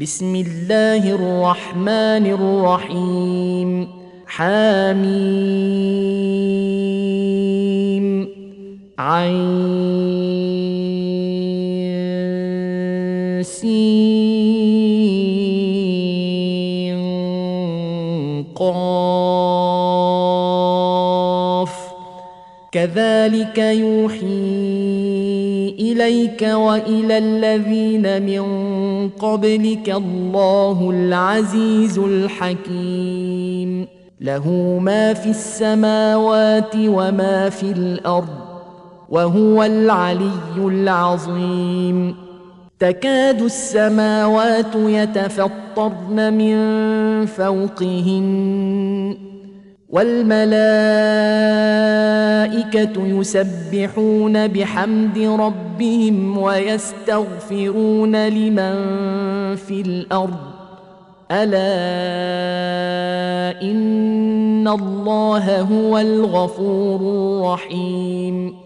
بسم الله الرحمن الرحيم. حميم عين قاف. كذلك يوحي إليك وإلى الذين من قبلك الله العزيز الحكيم. له ما في السماوات وما في الأرض وهو العلي العظيم. تكاد السماوات يتفطرن من فوقهن. والملائكة يسبحون بحمد ربهم ويستغفرون لمن في الأرض. ألا إن الله هو الغفور الرحيم.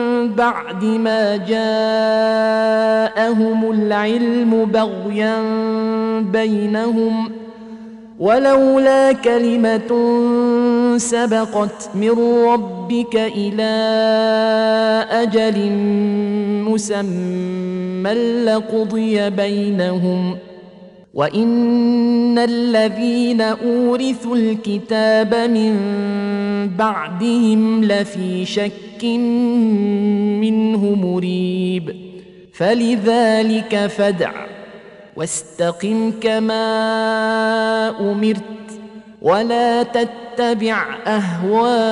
بعد ما جاءهم العلم بغيا بينهم ولولا كلمة سبقت من ربك إلى أجل مسمى لقضي بينهم وان الذين اورثوا الكتاب من بعدهم لفي شك منه مريب فلذلك فدع واستقم كما امرت ولا تتبع اهواءهم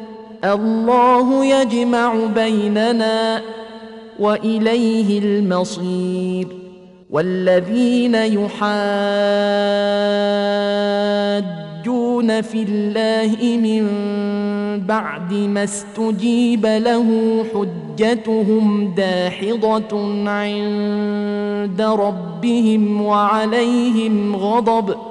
الله يجمع بيننا وإليه المصير. والذين يحاجون في الله من بعد ما استجيب له حجتهم داحضة عند ربهم وعليهم غضب.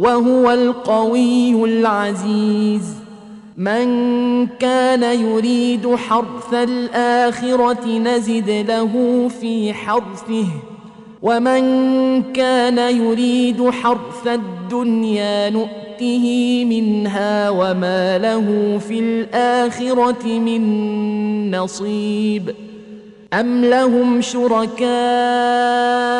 وهو القوي العزيز. من كان يريد حرث الآخرة نزد له في حرثه ومن كان يريد حرث الدنيا نؤته منها وما له في الآخرة من نصيب. أم لهم شركاء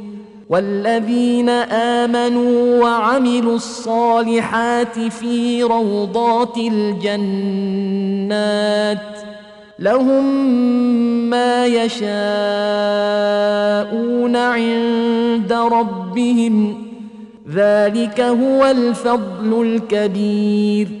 والذين آمنوا وعملوا الصالحات في روضات الجنات لهم ما يشاءون عند ربهم ذلك هو الفضل الكبير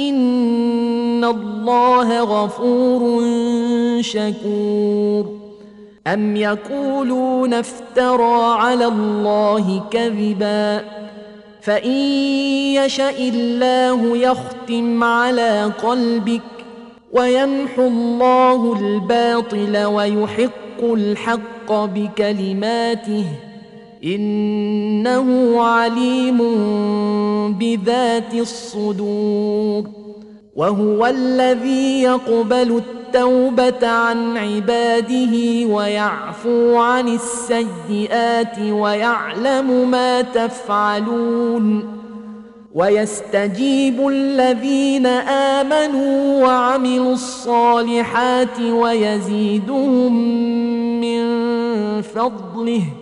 ان الله غفور شكور ام يقولون افترى على الله كذبا فان يشا الله يختم على قلبك ويمحو الله الباطل ويحق الحق بكلماته إنه عليم بذات الصدور وهو الذي يقبل التوبة عن عباده ويعفو عن السيئات ويعلم ما تفعلون ويستجيب الذين آمنوا وعملوا الصالحات ويزيدهم من فضله.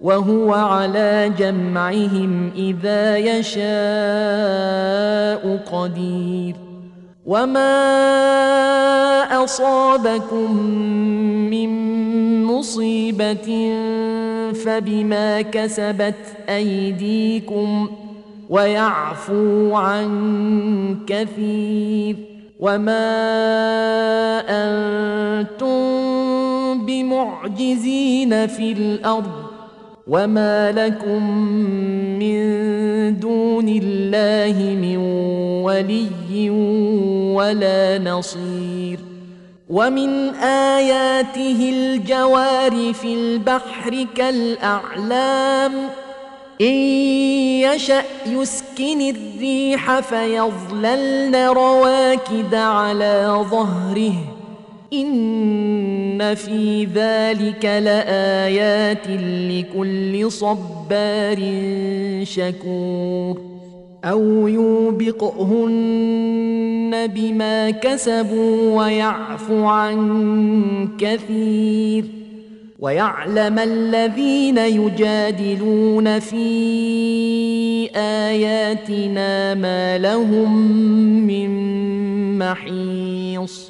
وهو على جمعهم إذا يشاء قدير. وما اصابكم من مصيبه فبما كسبت ايديكم ويعفو عن كثير. وما أنتم بمعجزين في الأرض وما لكم من دون الله من ولي ولا نصير ومن اياته الجوار في البحر كالاعلام ان يشا يسكن الريح فيظللن رواكد على ظهره ان في ذلك لايات لكل صبار شكور أو يوبقهن بما كسبوا ويعفو عن كثير ويعلم الذين يجادلون في اياتنا ما لهم من محيص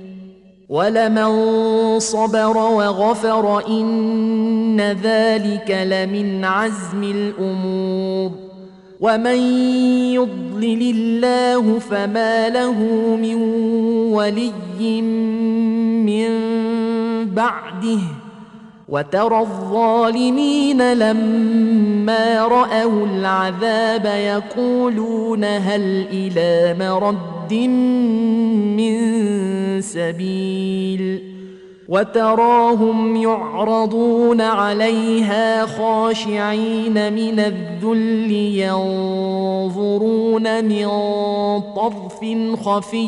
ولمن صبر وغفر ان ذلك لمن عزم الأمور ومن يضلل الله فما له من ولي من بعده وترى الظالمين لما رأوا العذاب يقولون هل إلى مرد من سبيل وتراهم يعرضون عليها خاشعين من الذل ينظرون من طرف خفي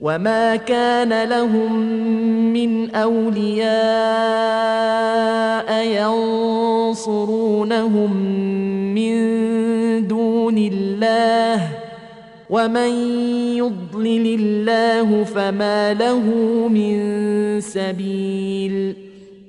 وما كان لهم من اولياء ينصرونهم من دون الله ومن يضلل الله فما له من سبيل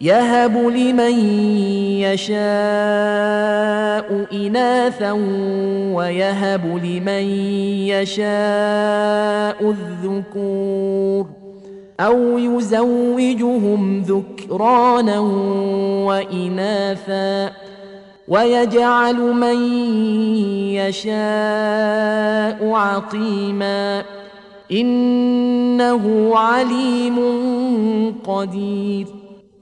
يهب لمن يشاء إناثا ويهب لمن يشاء الذكور أو يزوجهم ذكرانا وإناثا ويجعل من يشاء عقيما إنه عليم قدير